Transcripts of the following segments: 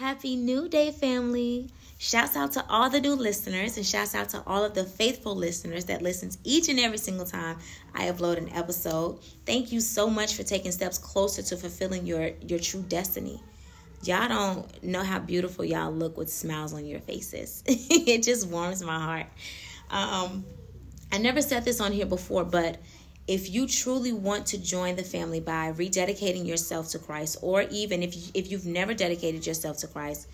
Happy New Day, family. Shouts out to all the new listeners and shouts out to all of the faithful listeners that listens each and every single time I upload an episode. Thank you so much for taking steps closer to fulfilling your your true destiny. Y'all don't know how beautiful y'all look with smiles on your faces. it just warms my heart. Um, I never said this on here before, but if you truly want to join the family by rededicating yourself to Christ, or even if you, if you've never dedicated yourself to Christ,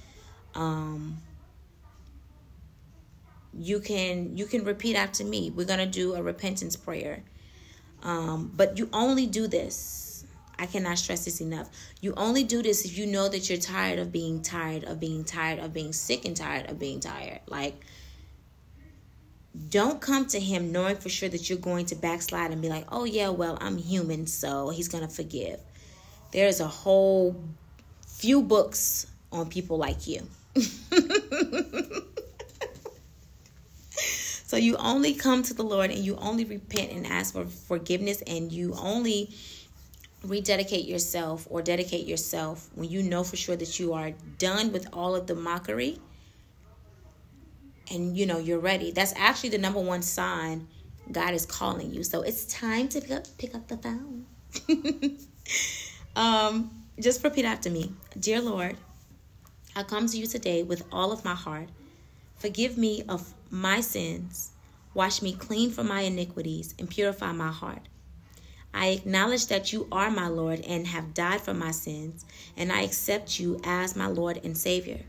um, you can you can repeat after me. We're gonna do a repentance prayer, um, but you only do this. I cannot stress this enough. You only do this if you know that you're tired of being tired of being tired of being sick and tired of being tired. Like don't come to him knowing for sure that you're going to backslide and be like, oh, yeah, well, I'm human, so he's going to forgive. There's a whole few books on people like you. so you only come to the Lord and you only repent and ask for forgiveness and you only rededicate yourself or dedicate yourself when you know for sure that you are done with all of the mockery and you know you're ready. That's actually the number one sign god is calling you. So it's time to pick up pick up the phone. Um just repeat after me. Dear lord i come to you today with all of my heart. Forgive me of my sins. Wash me clean from my iniquities and purify my heart. I acknowledge that you are my Lord and have died for my sins, and I accept you as my Lord and Savior.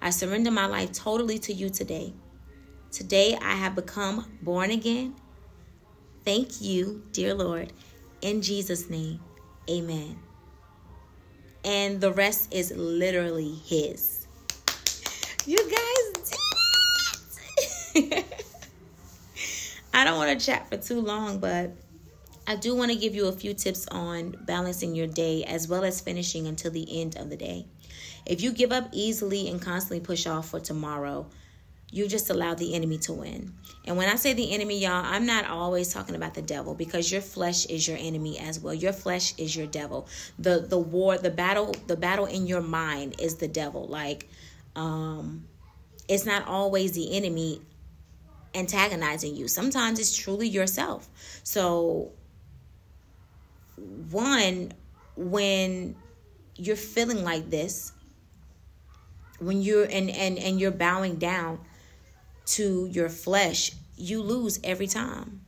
I surrender my life totally to you today. Today I have become born again. Thank you, dear Lord. In Jesus' name, amen. And the rest is literally His. You guys did I don't want to chat for too long, but I do want to give you a few tips on balancing your day as well as finishing until the end of the day. If you give up easily and constantly push off for tomorrow, you just allow the enemy to win. And when I say the enemy, y'all, I'm not always talking about the devil because your flesh is your enemy as well. Your flesh is your devil. The the war, the battle, the battle in your mind is the devil. Like um it's not always the enemy antagonizing you. Sometimes it's truly yourself. So one when you're feeling like this, when you're and and and you're bowing down to your flesh you lose every time.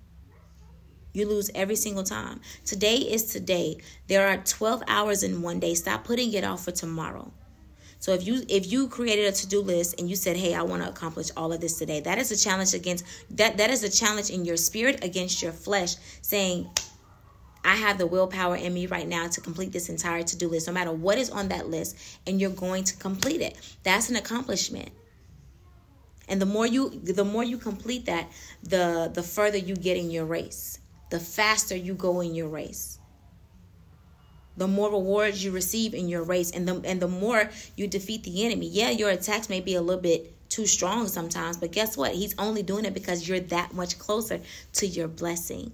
You lose every single time. Today is today. There are 12 hours in one day. Stop putting it off for tomorrow. So if you if you created a to-do list and you said hey i want to accomplish all of this today that is a challenge against that that is a challenge in your spirit against your flesh saying I have the willpower in me right now to complete this entire to do list, no matter what is on that list, and you're going to complete it. That's an accomplishment. And the more you the more you complete that, the the further you get in your race. The faster you go in your race. The more rewards you receive in your race and the and the more you defeat the enemy. Yeah, your attacks may be a little bit too strong sometimes, but guess what? He's only doing it because you're that much closer to your blessing.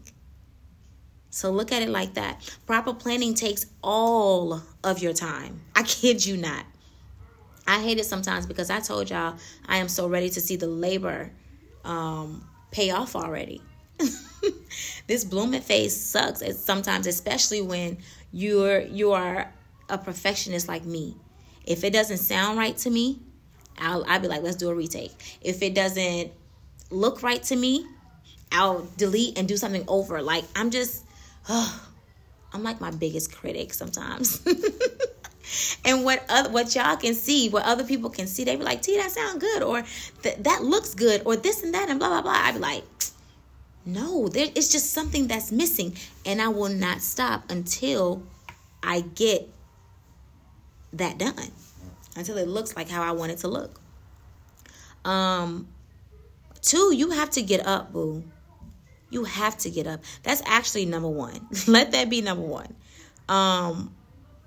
So look at it like that. Proper planning takes all of your time. I kid you not. I hate it sometimes because I told y'all I am so ready to see the labor um, pay off already. this blooming phase sucks. It's sometimes, especially when you're you are a perfectionist like me. If it doesn't sound right to me, I'll I'll be like, let's do a retake. If it doesn't look right to me, I'll delete and do something over. Like I'm just oh, I'm like my biggest critic sometimes. and what other, what y'all can see, what other people can see, they be like, "T, that sound good," or "That looks good," or this and that, and blah blah blah. I be like, "No, there, it's just something that's missing," and I will not stop until I get that done, until it looks like how I want it to look. Um, two, you have to get up, boo. You have to get up. That's actually number one. Let that be number one. Um,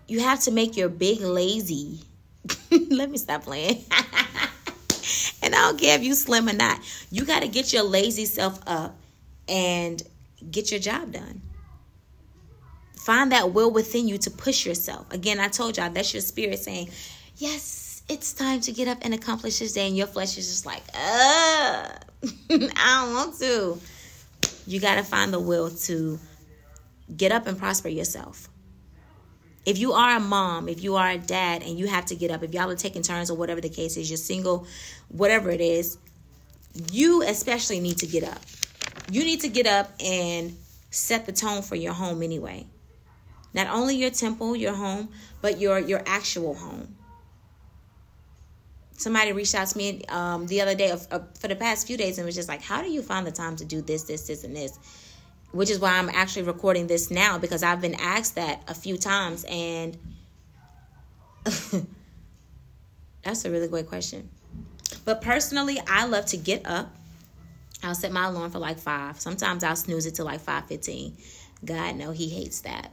you have to make your big lazy. Let me stop playing. and I don't care if you slim or not. You got to get your lazy self up and get your job done. Find that will within you to push yourself. Again, I told y'all that's your spirit saying, Yes, it's time to get up and accomplish this day, and your flesh is just like, uh, I don't want to. You got to find the will to get up and prosper yourself. If you are a mom, if you are a dad, and you have to get up, if y'all are taking turns or whatever the case is, you're single, whatever it is, you especially need to get up. You need to get up and set the tone for your home anyway. Not only your temple, your home, but your your actual home. Somebody reached out to me um, the other day for the past few days and was just like, "How do you find the time to do this, this, this, and this?" Which is why I'm actually recording this now because I've been asked that a few times, and that's a really great question. But personally, I love to get up. I'll set my alarm for like five. Sometimes I'll snooze it to like five fifteen. God no, he hates that.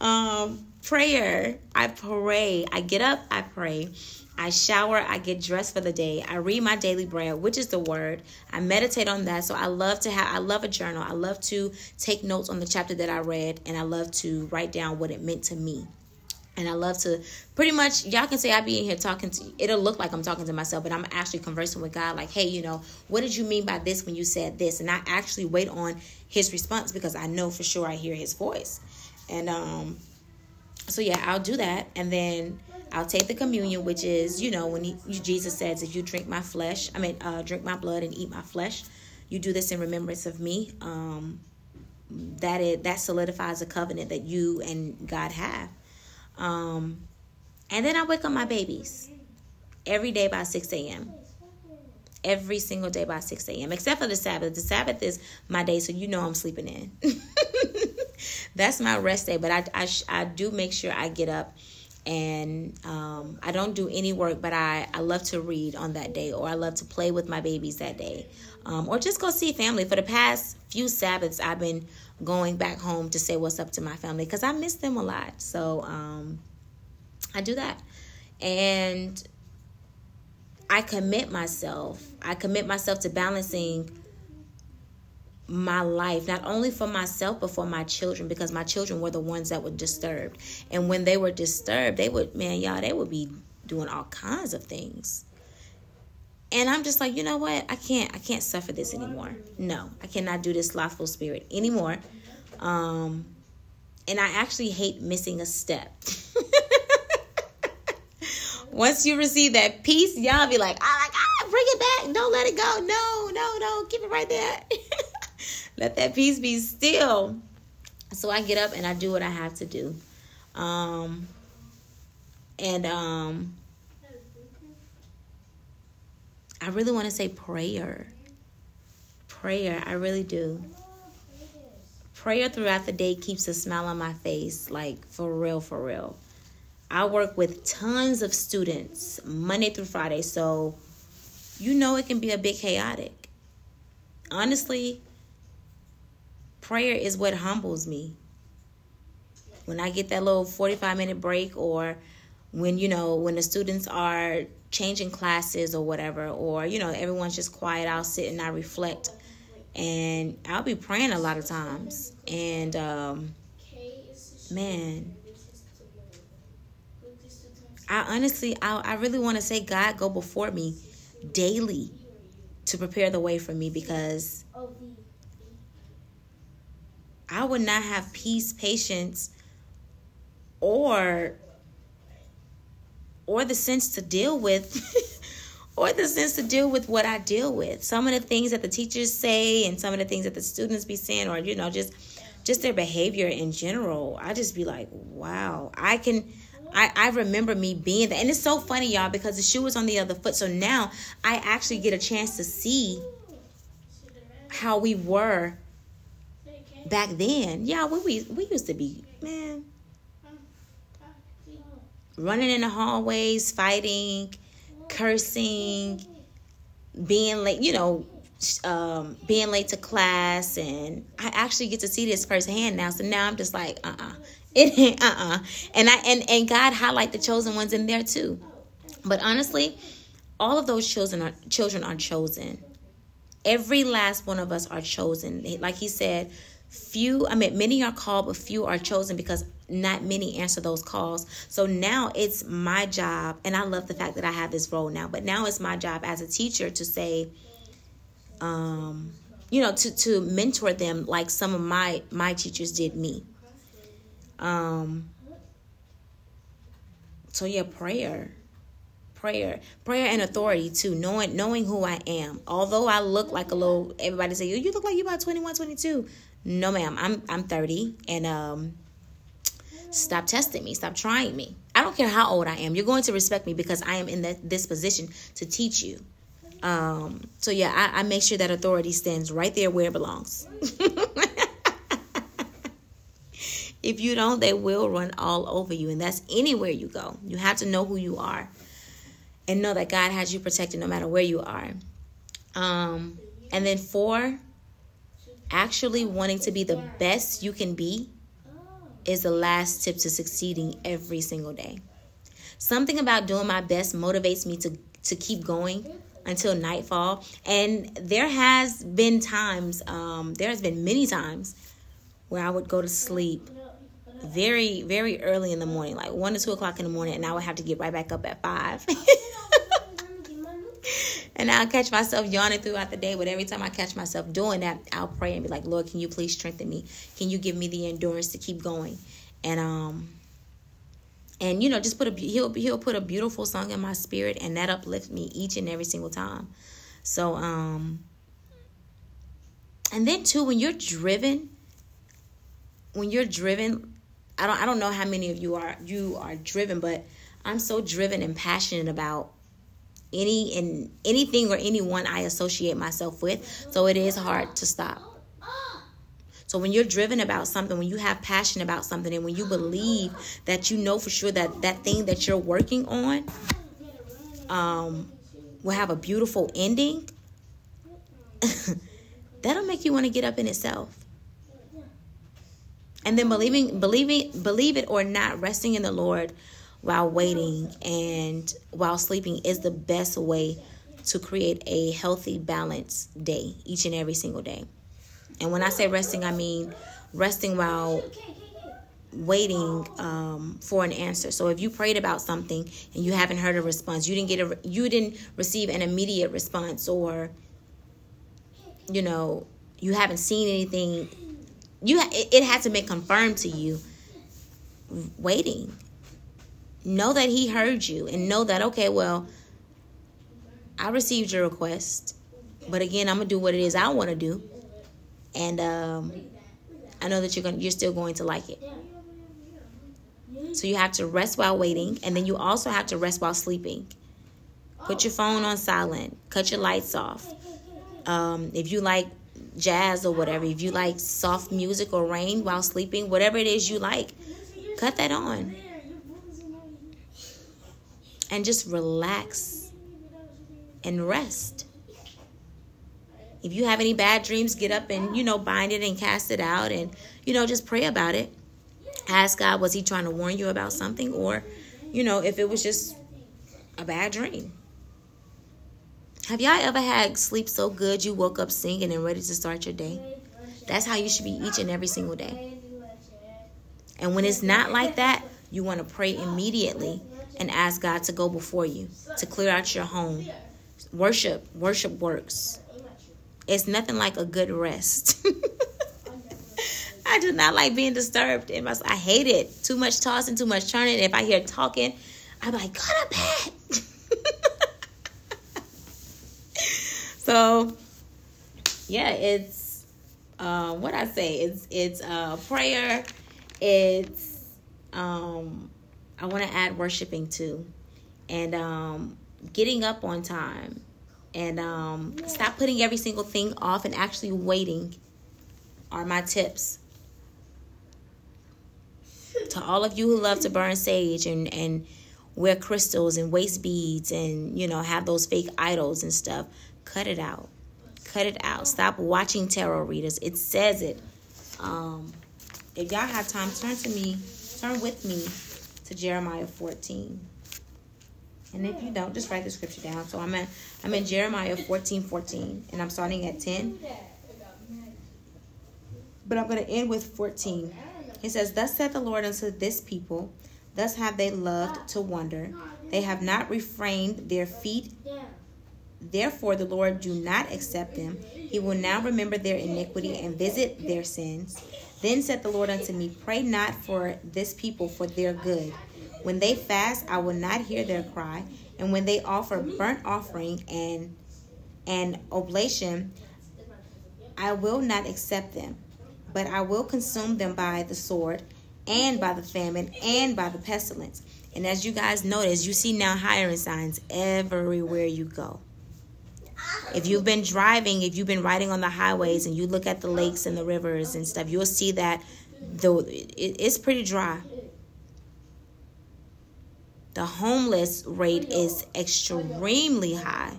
um, prayer. I pray. I get up, I pray. I shower, I get dressed for the day. I read my daily bread, which is the word. I meditate on that. So I love to have I love a journal. I love to take notes on the chapter that I read and I love to write down what it meant to me. And I love to pretty much, y'all can say I be in here talking to, it'll look like I'm talking to myself, but I'm actually conversing with God, like, hey, you know, what did you mean by this when you said this? And I actually wait on his response because I know for sure I hear his voice. And um, so yeah, I'll do that. And then I'll take the communion, which is, you know, when he, Jesus says, if you drink my flesh, I mean, uh, drink my blood and eat my flesh, you do this in remembrance of me. Um, that it that solidifies a covenant that you and God have. Um, and then I wake up my babies every day by 6 a.m. Every single day by 6 a.m. Except for the Sabbath. The Sabbath is my day, so you know I'm sleeping in. That's my rest day. But I, I, I do make sure I get up and um, I don't do any work, but I, I love to read on that day, or I love to play with my babies that day, um, or just go see family. For the past few Sabbaths, I've been going back home to say what's up to my family because I miss them a lot. So um, I do that. And I commit myself. I commit myself to balancing my life, not only for myself, but for my children, because my children were the ones that were disturbed. And when they were disturbed, they would, man, y'all, they would be doing all kinds of things. And i'm just like you know what? I can't i can't suffer this anymore. No i cannot do this slothful spirit anymore. Um and i actually hate missing a step. Once you receive that peace y'all be like oh my god bring it back. Don't let it go. No no no. Keep it right there let that peace be still so i get up and i do what i have to do um and um I really want to say prayer. Prayer, I really do. Prayer throughout the day keeps a smile on my face, like for real, for real. I work with tons of students Monday through Friday, so you know it can be a bit chaotic. Honestly, prayer is what humbles me. When I get that little 45 minute break, or when you know, when the students are changing classes or whatever, or you know, everyone's just quiet. I'll sit and I reflect, and I'll be praying a lot of times. And um, man, I honestly, I, I really want to say, God, go before me daily to prepare the way for me because I would not have peace, patience, or or the sense to deal with or the sense to deal with what I deal with. Some of the things that the teachers say and some of the things that the students be saying or you know just just their behavior in general. I just be like, "Wow, I can I, I remember me being there. And it's so funny, y'all, because the shoe was on the other foot. So now I actually get a chance to see how we were back then. Yeah, we we, we used to be, man running in the hallways, fighting, cursing, being late, you know, um, being late to class. And I actually get to see this firsthand now. So now I'm just like, uh uh-uh. uh. It uh uh. And I and, and God highlight the chosen ones in there too. But honestly, all of those children are children are chosen. Every last one of us are chosen. Like he said, few, I mean, many are called, but few are chosen because not many answer those calls. So now it's my job, and I love the fact that I have this role now, but now it's my job as a teacher to say, um, you know, to, to mentor them like some of my my teachers did me. Um so yeah, prayer. Prayer. Prayer and authority too. Knowing knowing who I am. Although I look like a little everybody say, You look like you about 21, 22. No ma'am, I'm I'm 30 and um Stop testing me. Stop trying me. I don't care how old I am. You're going to respect me because I am in that, this position to teach you. Um, so yeah, I, I make sure that authority stands right there where it belongs. if you don't, they will run all over you, and that's anywhere you go. You have to know who you are, and know that God has you protected no matter where you are. Um, and then four, actually wanting to be the best you can be is the last tip to succeeding every single day. Something about doing my best motivates me to to keep going until nightfall. And there has been times, um, there has been many times where I would go to sleep very, very early in the morning, like one to two o'clock in the morning, and I would have to get right back up at five. and I'll catch myself yawning throughout the day. But every time I catch myself doing that, I'll pray and be like, Lord, can you please strengthen me? Can you give me the endurance to keep going? And um and you know just put a he'll he'll put a beautiful song in my spirit and that uplifts me each and every single time so um and then too when you're driven when you're driven i don't i don't know how many of you are you are driven but i'm so driven and passionate about any and anything or anyone i associate myself with so it is hard to stop so when you're driven about something, when you have passion about something, and when you believe that you know for sure that that thing that you're working on um, will have a beautiful ending, that'll make you want to get up in itself. And then believing, believing, believe it or not, resting in the Lord while waiting and while sleeping is the best way to create a healthy, balanced day each and every single day. And when I say resting, I mean resting while waiting um, for an answer. So if you prayed about something and you haven't heard a response, you didn't get a you didn't receive an immediate response or you know, you haven't seen anything you it, it had to be confirmed to you waiting. Know that he heard you and know that okay, well, I received your request. But again, I'm to do what it is I want to do and um, I know that you're gonna you're still going to like it. So you have to rest while waiting, and then you also have to rest while sleeping. Put your phone on silent. Cut your lights off. Um, if you like jazz or whatever, if you like soft music or rain while sleeping, whatever it is you like, cut that on. And just relax and rest. If you have any bad dreams, get up and, you know, bind it and cast it out and, you know, just pray about it. Ask God, was he trying to warn you about something? Or, you know, if it was just a bad dream. Have y'all ever had sleep so good you woke up singing and ready to start your day? That's how you should be each and every single day. And when it's not like that, you want to pray immediately and ask God to go before you, to clear out your home. Worship, worship works. It's nothing like a good rest. I do not like being disturbed. In my, I hate it. Too much tossing, too much turning. If I hear talking, I'm like, go to bed. so, yeah, it's uh, what I say. It's it's uh, prayer. It's um, I want to add worshiping too, and um, getting up on time. And um, stop putting every single thing off and actually waiting are my tips. To all of you who love to burn sage and and wear crystals and waist beads and you know have those fake idols and stuff cut it out. Cut it out. Stop watching tarot readers. It says it. Um if y'all have time turn to me. Turn with me to jeremiah 14 and if you don't, just write the scripture down. So I'm in I'm in Jeremiah 14, 14, and I'm starting at 10. But I'm gonna end with 14. He says, Thus saith the Lord unto this people, thus have they loved to wonder. They have not refrained their feet. Therefore, the Lord do not accept them. He will now remember their iniquity and visit their sins. Then said the Lord unto me, Pray not for this people for their good. When they fast, I will not hear their cry, and when they offer burnt offering and and oblation, I will not accept them, but I will consume them by the sword and by the famine and by the pestilence. And as you guys notice, you see now hiring signs everywhere you go. If you've been driving, if you've been riding on the highways and you look at the lakes and the rivers and stuff, you'll see that though it's pretty dry. The homeless rate is extremely high.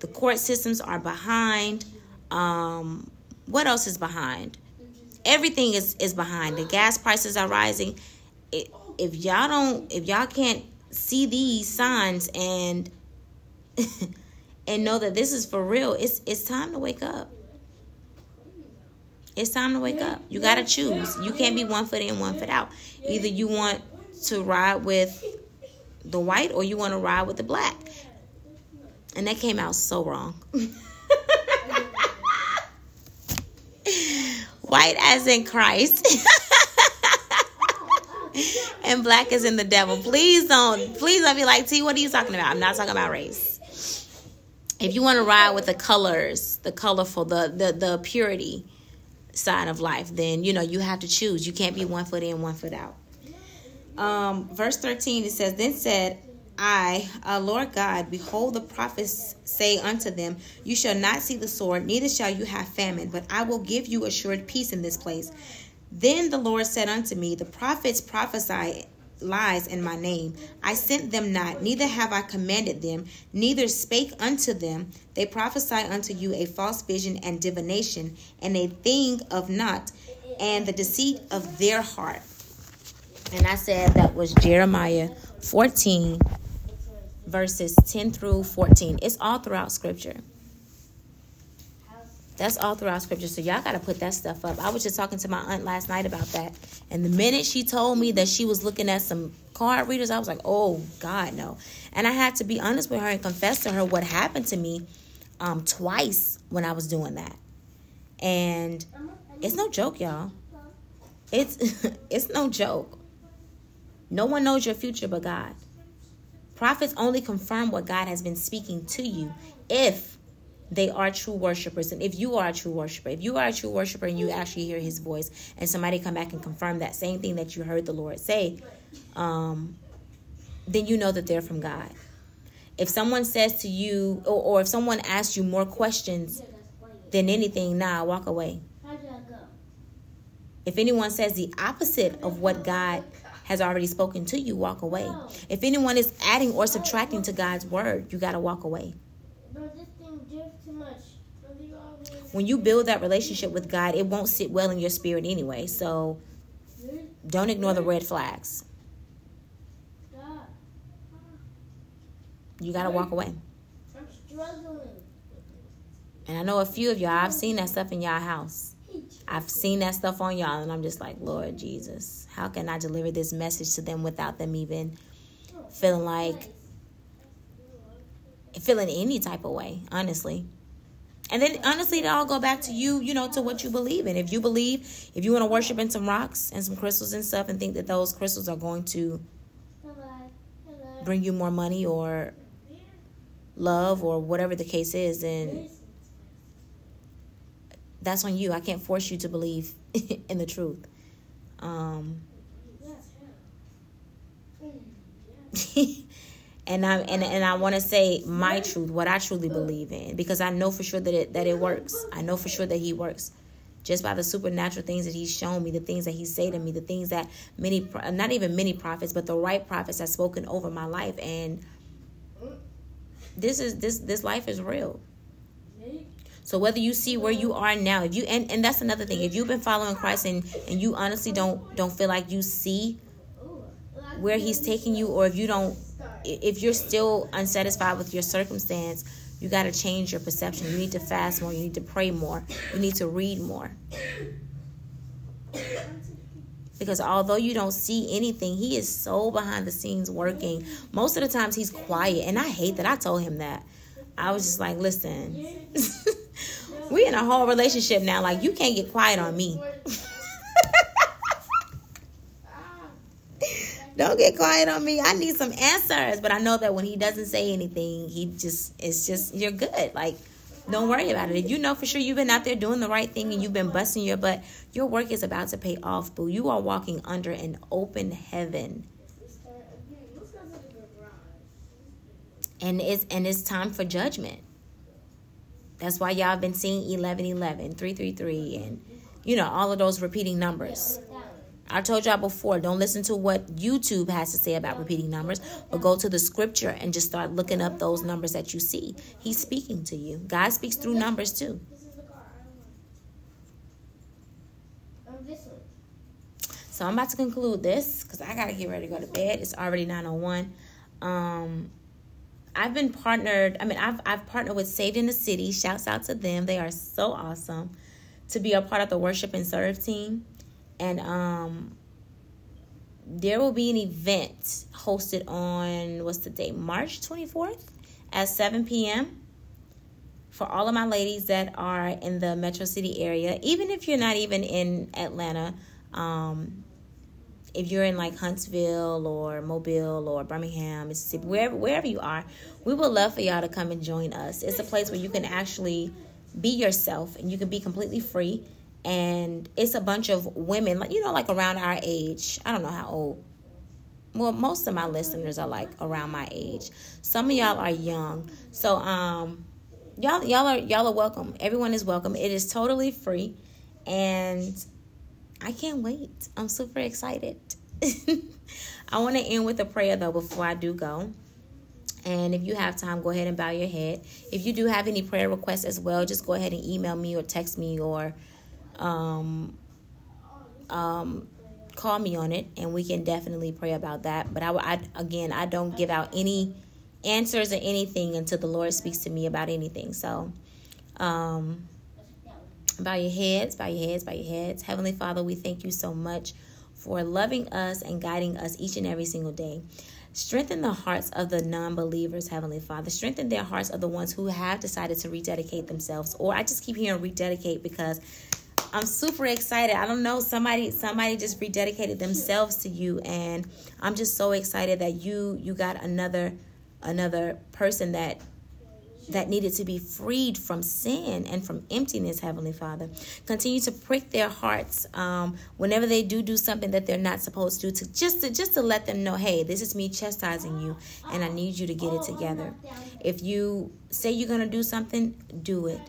The court systems are behind. Um, what else is behind? Everything is, is behind. The gas prices are rising. if y'all don't, if y'all can't see these signs and and know that this is for real, it's it's time to wake up. It's time to wake up. You gotta choose. You can't be one foot in, one foot out. Either you want to ride with the white or you want to ride with the black. And that came out so wrong. white as in Christ. and black as in the devil. Please don't, please don't be like, T, what are you talking about? I'm not talking about race if you want to ride with the colors, the colorful, the the the purity side of life, then you know you have to choose. You can't be one foot in, one foot out. Um, verse 13 it says, Then said I, uh, Lord God, behold, the prophets say unto them, You shall not see the sword, neither shall you have famine, but I will give you assured peace in this place. Then the Lord said unto me, The prophets prophesy lies in my name. I sent them not, neither have I commanded them, neither spake unto them. They prophesy unto you a false vision and divination, and a thing of naught, and the deceit of their heart. And I said that was Jeremiah 14, verses 10 through 14. It's all throughout scripture. That's all throughout scripture. So y'all got to put that stuff up. I was just talking to my aunt last night about that. And the minute she told me that she was looking at some card readers, I was like, oh, God, no. And I had to be honest with her and confess to her what happened to me um, twice when I was doing that. And it's no joke, y'all. It's it's no joke. No one knows your future but God. Prophets only confirm what God has been speaking to you if they are true worshipers. And if you are a true worshiper, if you are a true worshiper and you actually hear his voice and somebody come back and confirm that same thing that you heard the Lord say, um, then you know that they're from God. If someone says to you, or, or if someone asks you more questions than anything, nah, walk away. If anyone says the opposite of what God has already spoken to you, walk away. If anyone is adding or subtracting to God's word, you got to walk away. When you build that relationship with God, it won't sit well in your spirit anyway. So don't ignore the red flags. You got to walk away. I'm struggling. And I know a few of y'all, I've seen that stuff in y'all house. I've seen that stuff on y'all, and I'm just like, Lord Jesus, how can I deliver this message to them without them even feeling like, feeling any type of way, honestly? And then honestly, it all go back to you, you know, to what you believe in. If you believe, if you want to worship in some rocks and some crystals and stuff and think that those crystals are going to bring you more money or love or whatever the case is, then that's on you. I can't force you to believe in the truth. Um, and I and, and I want to say my truth, what I truly believe in, because I know for sure that it that it works. I know for sure that He works, just by the supernatural things that He's shown me, the things that He say to me, the things that many, not even many prophets, but the right prophets have spoken over my life, and this is this this life is real. So whether you see where you are now, if you and, and that's another thing, if you've been following Christ and and you honestly don't don't feel like you see where He's taking you, or if you don't if you're still unsatisfied with your circumstance, you got to change your perception. You need to fast more. You need to pray more. You need to read more. Because although you don't see anything, he is so behind the scenes working. Most of the times he's quiet. And I hate that I told him that. I was just like, listen, we're in a whole relationship now. Like, you can't get quiet on me. Don't get quiet on me. I need some answers. But I know that when he doesn't say anything, he just, it's just, you're good. Like, don't worry about it. If you know for sure you've been out there doing the right thing and you've been busting your butt, your work is about to pay off, boo. You are walking under an open heaven. And it's and it's time for judgment. That's why y'all have been seeing 11 11, 333 and you know, all of those repeating numbers. I told y'all before, don't listen to what YouTube has to say about repeating numbers, but go to the scripture and just start looking up those numbers that you see. He's speaking to you. God speaks through numbers too. So I'm about to conclude this because I gotta get ready to go to bed. It's already 901. Um I've been partnered, I mean, I've I've partnered with Saved in the City. Shouts out to them. They are so awesome to be a part of the worship and serve team and um there will be an event hosted on what's the date? March 24th at 7 p.m for all of my ladies that are in the metro city area. Even if you're not even in atlanta um, if you're in like huntsville or mobile or birmingham mississippi wherever wherever you are we would love for y'all to come and join us. It's a place where you can actually be yourself and you can be completely free and it's a bunch of women like you know like around our age. I don't know how old. Well most of my listeners are like around my age. Some of y'all are young. So um y'all y'all are y'all are welcome. Everyone is welcome. It is totally free. And i can't wait. I'm super excited. I want to end with a prayer though before i do go. And if you have time, go ahead and bow your head. If you do have any prayer requests as well, just go ahead and email me or text me or um, um, call me on it, and we can definitely pray about that. But I, I again, I don't give out any answers or anything until the Lord speaks to me about anything. So, um, bow your heads, bow your heads, bow your heads. Heavenly Father, we thank you so much for loving us and guiding us each and every single day. Strengthen the hearts of the non believers, Heavenly Father. Strengthen their hearts of the ones who have decided to rededicate themselves. Or I just keep hearing rededicate because I'm super excited. I don't know somebody somebody just rededicated themselves to you and I'm just so excited that you you got another another person that that needed to be freed from sin and from emptiness heavenly father. Continue to prick their hearts um, whenever they do do something that they're not supposed to to just to just to let them know hey this is me chastising you and i need you to get it together. If you say you're to do something do it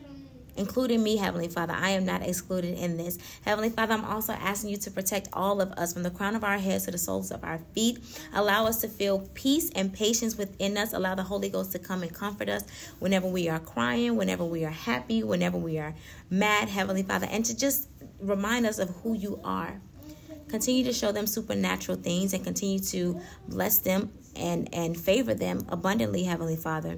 including me, Heavenly Father. I am not excluded in this. Heavenly Father, I'm also asking you to protect all of us from the crown of our heads to the soles of our feet. Allow us to feel peace and patience within us. Allow the Holy Ghost to come and comfort us whenever we are crying, whenever we are happy, whenever we are mad, Heavenly Father, and to just remind us of who you are. Continue to show them supernatural things and continue to bless them and, and favor them abundantly, Heavenly Father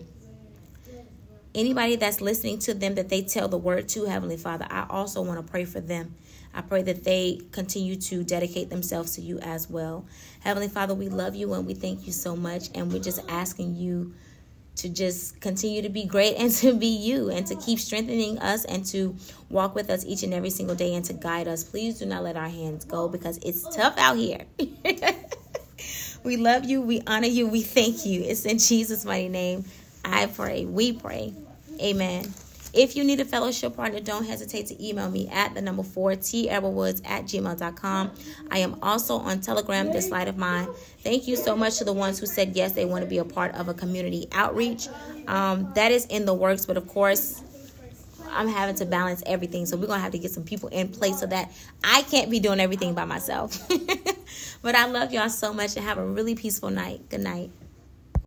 anybody that's listening to them that they tell the word to, Heavenly Father, I also want to pray for them. I pray that they continue to dedicate themselves to you as well. Heavenly Father, we love you and we thank you so much. And we're just asking you to just continue to be great and to be you and to keep strengthening us and to walk with us each and every single day and to guide us. Please do not let our hands go because it's tough out here. we love you. We honor you. We thank you. It's in Jesus' mighty name. I pray. We pray. Amen. If you need a fellowship partner, don't hesitate to email me at the number four, T Woods at gmail.com. I am also on Telegram, this light of mine. Thank you so much to the ones who said yes, they want to be a part of a community outreach. Um, that is in the works, but of course, I'm having to balance everything. So we're going to have to get some people in place so that I can't be doing everything by myself. but I love y'all so much and have a really peaceful night. Good night.